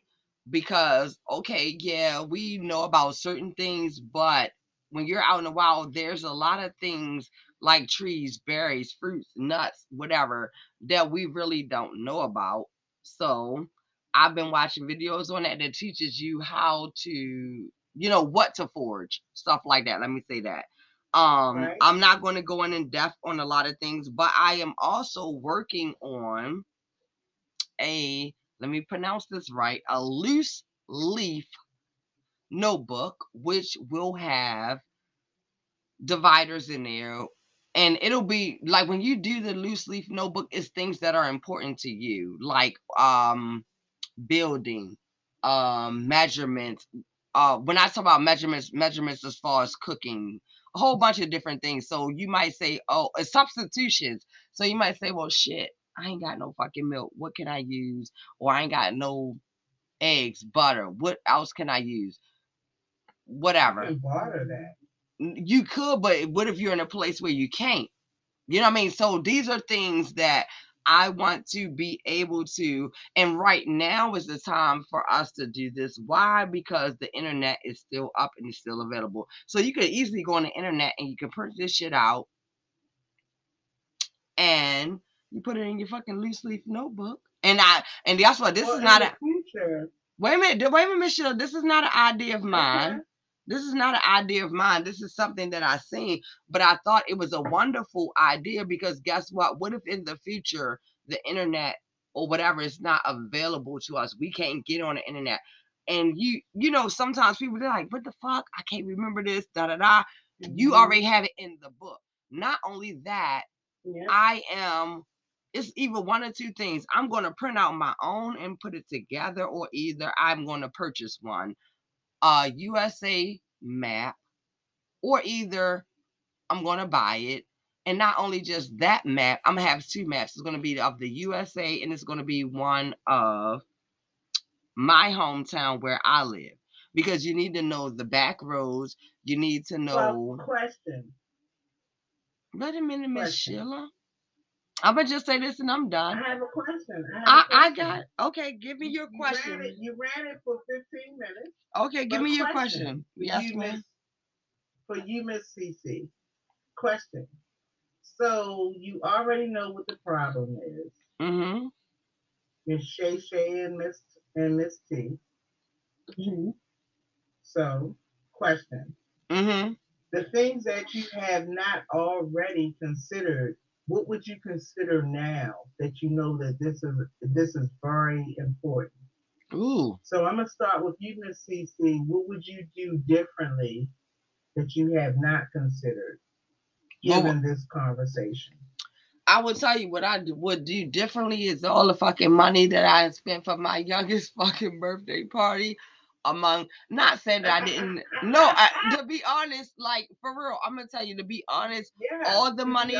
Because okay, yeah, we know about certain things, but when you're out in the wild, there's a lot of things like trees, berries, fruits, nuts, whatever, that we really don't know about. So I've been watching videos on that that teaches you how to, you know, what to forage, stuff like that. Let me say that. Um, Right. I'm not going to go in in depth on a lot of things, but I am also working on a, let me pronounce this right, a loose leaf notebook, which will have dividers in there. And it'll be like when you do the loose leaf notebook, it's things that are important to you, like um building, um, measurements. Uh, when I talk about measurements, measurements as far as cooking, a whole bunch of different things. So you might say, oh, substitutions. So you might say, well, shit, I ain't got no fucking milk. What can I use? Or I ain't got no eggs, butter. What else can I use? You Whatever. barter that. You could, but what if you're in a place where you can't? You know what I mean? So these are things that I want to be able to, and right now is the time for us to do this. Why? Because the internet is still up and it's still available. So you could easily go on the internet and you can print this shit out and you put it in your fucking loose leaf notebook. And I and that's why this Well, is not a future. wait a minute, wait a minute, Michelle. This is not an idea of mine. This is not an idea of mine. This is something that I seen, but I thought it was a wonderful idea because guess what? What if in the future the internet or whatever is not available to us? We can't get on the internet. And you, you know, sometimes people they're like, "What the fuck? I can't remember this." Da da da. You Mhm. already have it in the book. Not only that, Yeah. I am. It's either one or two things. I'm going to print out my own and put it together, or either I'm going to purchase one, a USA map, or either I'm going to buy it. And not only just that map, I'm gonna have two maps. It's gonna be of the USA, and it's gonna be one of my hometown where I live. Because you need to know the back roads. You need to know. Well, question. Wait a minute, Miss. Sheila. I'm gonna just say this and I'm done. I have a question. I, I, a I question. got okay. Give me You- your you ran question. it- You ran it for 15 minutes. Okay, give me your question question. Yes, you, ma'am. Miss- For you, Miss Cece. Question. So you already know what the problem is. Mm-hmm. Miss Shay Shay and Miss and Miss T. Mm-hmm. So, question. Mm-hmm. The things that you have not already considered, what would you consider now that you know that this is this is very important? Ooh. So I'm gonna start with you, Miss CC. What would you do differently that you have not considered, Well, given this conversation? I would tell you what I would do differently is all the fucking money that I spent for my youngest fucking birthday party. Among not saying that I didn't. No, I, to be honest, like for real, I'm gonna tell you to be honest. Yeah. all the money-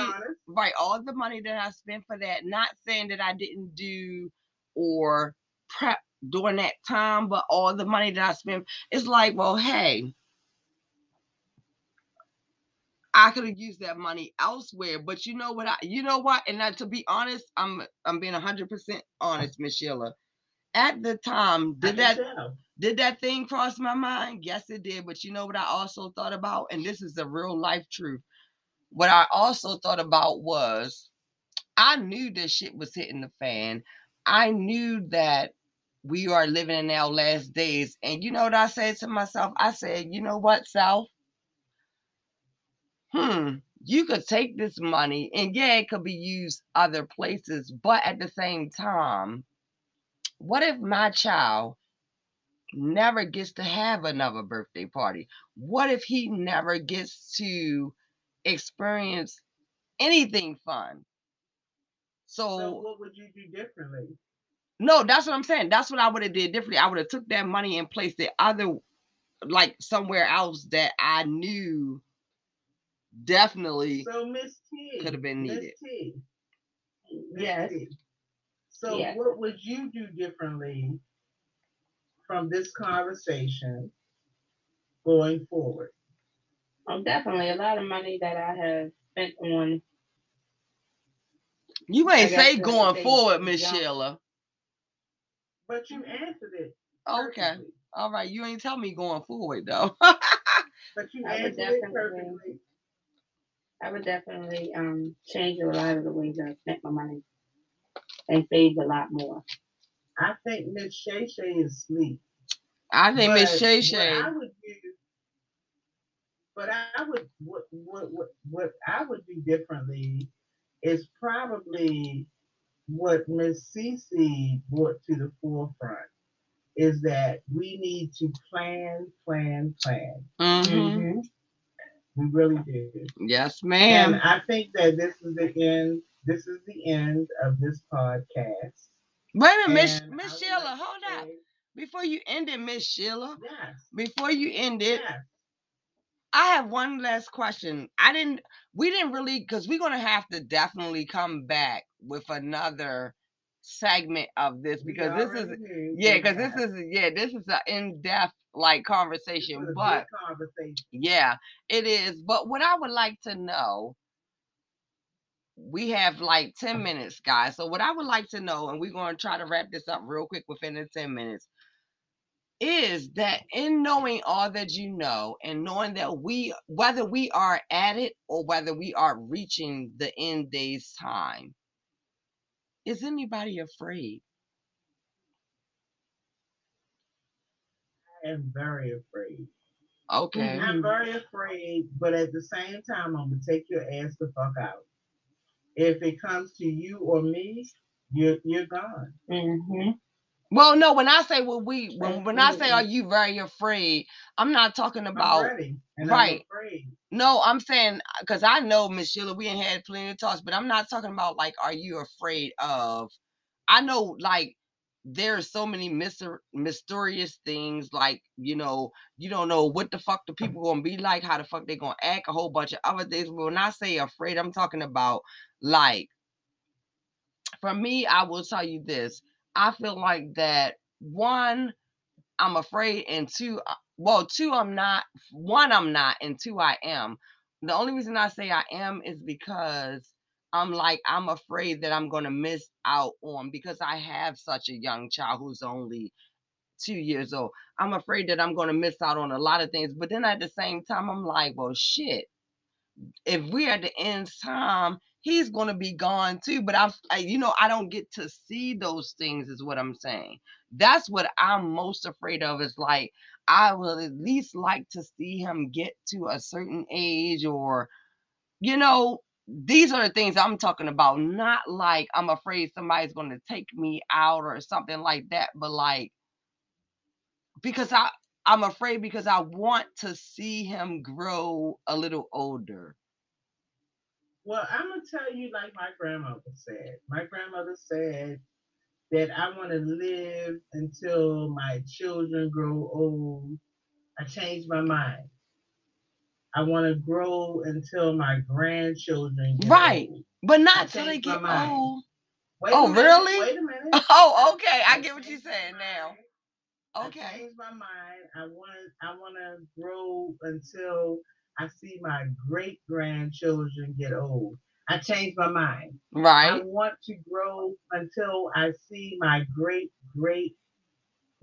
right all the money that i spent for that not saying that i didn't do or prep during that time but all the money that i spent it's like well hey i could have used that money elsewhere but you know what i you know what and that, to be honest i'm i'm being 100% honest miss sheila at the time did that tell. Did that thing cross my mind? Yes, it did. But you know what I also thought about? And this is a real life truth. What I also thought about was I knew this shit was hitting the fan. I knew that we are living in our last days. And you know what I said to myself? I said, you know what, South? Hmm, you could take this money and yeah, it could be used other places, but at the same time, what if my child never gets to have another birthday party? What if he never gets to experience anything fun? So So what would you do differently? no, that's what I'm saying. That's what I would have did differently. I would have took that money and placed it other like somewhere else that I knew definitely So Miss T could have been Miss needed. T. Miss Yes. T. So Yes. what would you do differently from this conversation going forward? Oh, definitely a lot of money that I have spent on. You ain't say going say forward, Miss Sheila. But you answered it. Okay. All right. You ain't tell me going forward though. But you I would answered it definitely- perfectly. I would definitely um change a lot of the ways I spent my money and saved a lot more. I think Miss Shay Shay is asleep. I think Miss But Shay What Shay. I would do, but I would what what what what I would do differently is probably what Miss Cece brought to the forefront is that we need to plan, plan, plan. Mhm. Mhm. We really do. Yes, And ma'am. I think that this is the end. This is the end of this podcast. Wait a minute, Miss And Miss Sheila. like Hold up. Before you end it, Miss Sheila. Yes. Before you end it, Yes. I have one last question. I didn't. We didn't really because we're gonna have to definitely come back with another segment of this because this is yeah because this is yeah this is an in-depth like conversation but conversation. Yeah, it is. But what I would like to know, we have like 10 minutes, guys. So, what I would like to know, and we're going to try to wrap this up real quick within the 10 minutes, is that in knowing all that you know and knowing that we, whether we are at it or whether we are reaching the end day's time, is anybody afraid? I am very afraid. Okay. I'm very afraid, but at the same time, I'm gonna take your ass the fuck out. If it comes to you or me, you're you're gone. Mhm. Well, no, when I say well, we when, when I say are you very afraid, I'm not talking I'm about ready, right. I'm afraid. No, I'm saying because I know Miss Sheila, we ain't had plenty of talks, but I'm not talking about like, are you afraid of? I know like there's so many myster- mysterious things, like you know, you don't know what the fuck the people gonna be like, how the fuck they gonna act, a whole bunch of other things. But when I say afraid, I'm talking about like, for me, I will tell you this: I feel like that one, I'm afraid, and two, uh, well, two, I'm not. One, I'm not, and two, I am. The only reason I say I am is because I'm like I'm afraid that I'm gonna miss out on because I have such a young child who's only two years old. I'm afraid that I'm gonna miss out on a lot of things. But then at the same time, I'm like, well, shit. If we're at the end time, he's gonna be gone too. But I'm, I, you know, I don't get to see those things. Is what I'm saying. That's what I'm most afraid of. Is like I will at least like to see him get to a certain age or you know, these are the things I'm talking about. Not like I'm afraid somebody's going to take me out or something like that, but like because I I'm afraid because I want to see him grow a little older. Well, I'm gonna tell you like my grandmother said. My grandmother said that I want to live until my children grow old. I changed my mind. I want to grow until my grandchildren get Right. old. But not till they get old. Wait Oh, minute, really? Wait a minute. Oh, okay. I get what you're saying now. mind. I Okay. changed my mind. I want I want to grow until I see my great grandchildren get old. I changed my mind. Right. I want to grow until I see my great great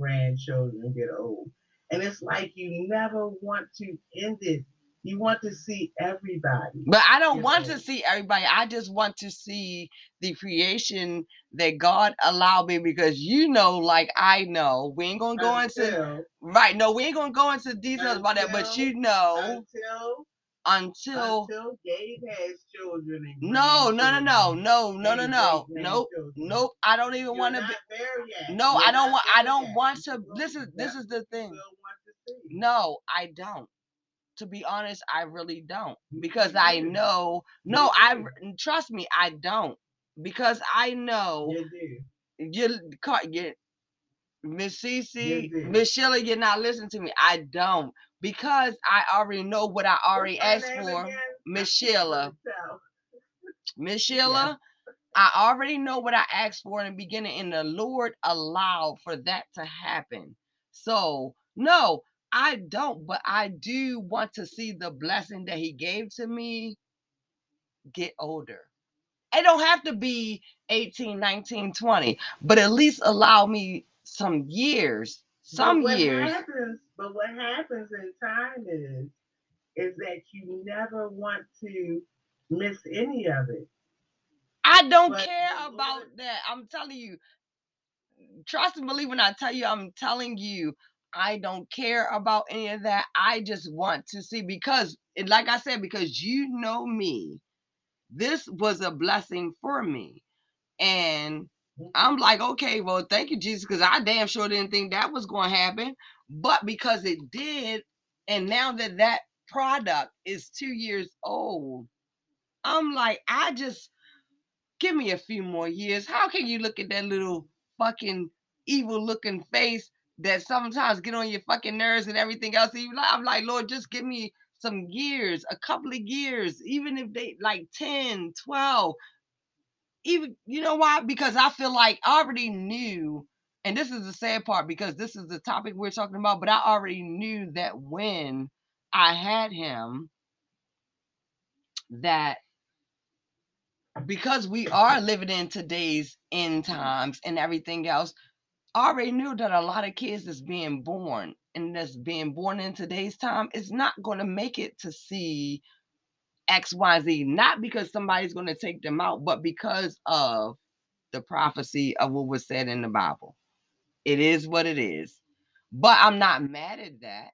grandchildren get old. And it's like you never want to end it. You want to see everybody. But I don't want to see everybody. I just want to see the creation that God allowed me because you know, like I know, we ain't gonna go into right. No, we ain't gonna go into details about that. But Until- you know, until until until Gabe has children and no, no, no, no, no, no, no, no, nope, nope. I don't even want to be. No, I don't want. I don't want to. This is this is the thing. want to see. No, I don't. To be honest, I really don't because I know. No, I trust me, I don't because I know You do. you Miss Cece. Miss Sheila, you're not listening to me. I don't because I already know what I already What's asked for. Miss I Sheila. Miss Sheila, I already know what I asked for in the beginning, and the Lord allowed for that to happen. So, no, I don't, but I do want to see the blessing that He gave to me get older. It don't have to be 18, 19, 20, but at least allow me some years, But some what years. Happens, but what happens in time is, is that you never want to miss any of it. I don't But care about that. I'm telling you, trust and believe when I tell you, I'm telling you, I don't care about any of that. I just want to see because, like I said, because you know me, this was a blessing for me. And mm-hmm. I'm like, okay, well, thank you, Jesus, because I damn sure didn't think that was going to happen. But because it did, and now that that product is two years old, I'm like, I just give me a few more years. How can you look at that little fucking evil looking face that sometimes get on your fucking nerves and everything else? And like, I'm like, Lord, just give me some years, a couple of years, even if they like 10, 12, even you know why? Because I feel like I already knew, and this is the sad part because this is the topic we're talking about, but I already knew that when I had him, that because we are living in today's end times and everything else, already knew that a lot of kids that's being born and that's being born in today's time is not going to make it to see X, Y, Z, not because somebody's going to take them out, but because of the prophecy of what was said in the Bible. It is what it is. But I'm not mad at that.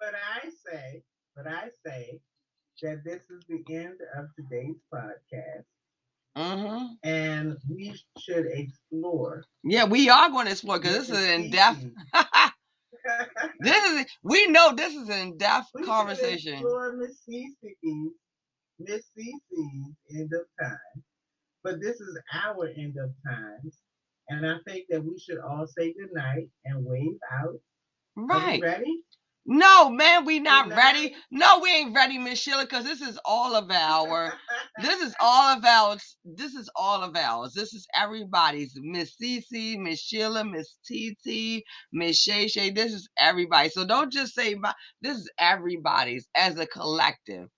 But I say, but I say that this is the end of today's podcast, hmm and we should explore. Yeah, we are going to explore because this is different in depth. this is we know this is an in depth conversation. explore Miss Cece's, Miss Cece's end of time, but this is our end of times, and I think that we should all say goodnight and wave out. Are Right. ready? No, man, we not ready. No, we ain't ready, Miss Sheila, because this is all of our this is all of ours. This is all of ours. This is everybody's. Miss Cece, Miss Sheila, Miss TT, Miss Shay Shay. This is everybody. So don't just say my. This is everybody's as a collective.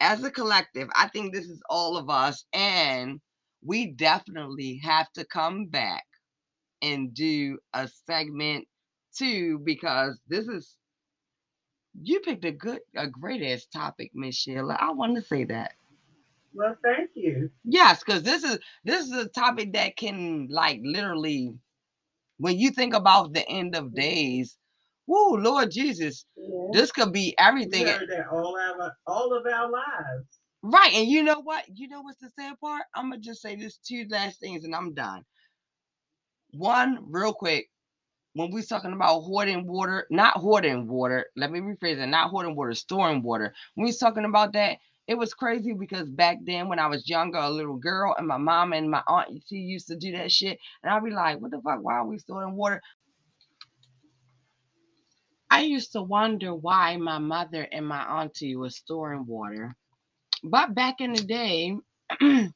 As a collective, I think this is all of us, and we definitely have to come back and do a segment two because this is. You picked a good, a great ass topic, Miss Sheila. I want to say that. Well, thank you. Yes, because this is this is a topic that can like literally, when you think about the end of days, whoo, Lord Jesus, Yeah. this could be everything. all our all of our lives. Right, and you know what? You know what's the sad part? I'm gonna just say this two last things, and I'm done. One, real quick, when we talking about hoarding water, not hoarding water. Let me rephrase it: not hoarding water, storing water. When we talking about that, it was crazy because back then when I was younger, a little girl, and my mom and my aunt she used to do that shit, and I'd be like, "What the fuck? Why are we storing water?" I used to wonder why my mother and my auntie was storing water, but back in the day,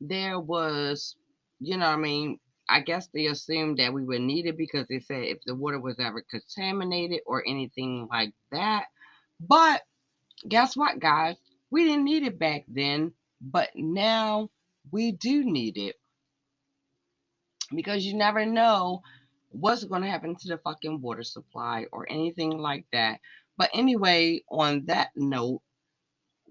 there was, you know, what I mean, I guess they assumed that we would need it because they said if the water was ever contaminated or anything like that. But guess what, guys? We didn't need it back then, but now we do need it because you never know what's going to happen to the fucking water supply or anything like that. But anyway, on that note,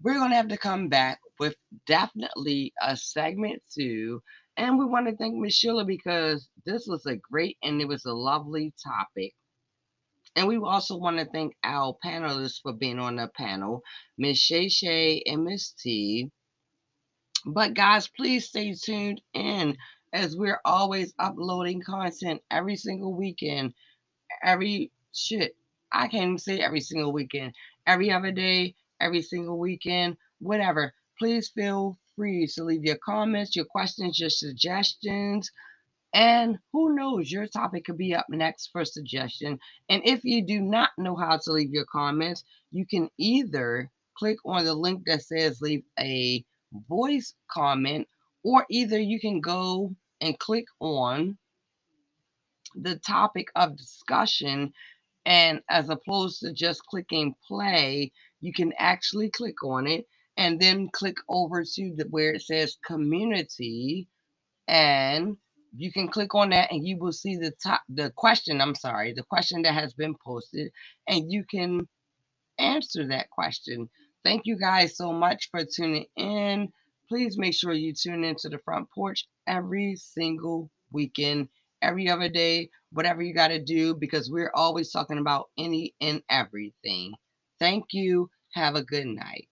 we're going to have to come back with definitely a segment two. And we want to thank Miss Sheila because this was a great and it was a lovely topic. And we also want to thank our panelists for being on the panel, Miss Shay Shay and Miss T. But guys, please stay tuned in as we're always uploading content every single weekend. Every shit. I can't even say every single weekend. Every other day, every single weekend, whatever. Please feel free to leave your comments, your questions, your suggestions. And who knows, your topic could be up next for suggestion. And if you do not know how to leave your comments, you can either click on the link that says leave a voice comment, or either you can go and click on the topic of discussion. And as opposed to just clicking play, you can actually click on it and then click over to the where it says community and you can click on that and you will see the top the question i'm sorry the question that has been posted and you can answer that question. Thank you guys so much for tuning in. Please make sure you tune into the front porch every single weekend every other day whatever you got to do because we're always talking about any and everything. Thank you. Have a good night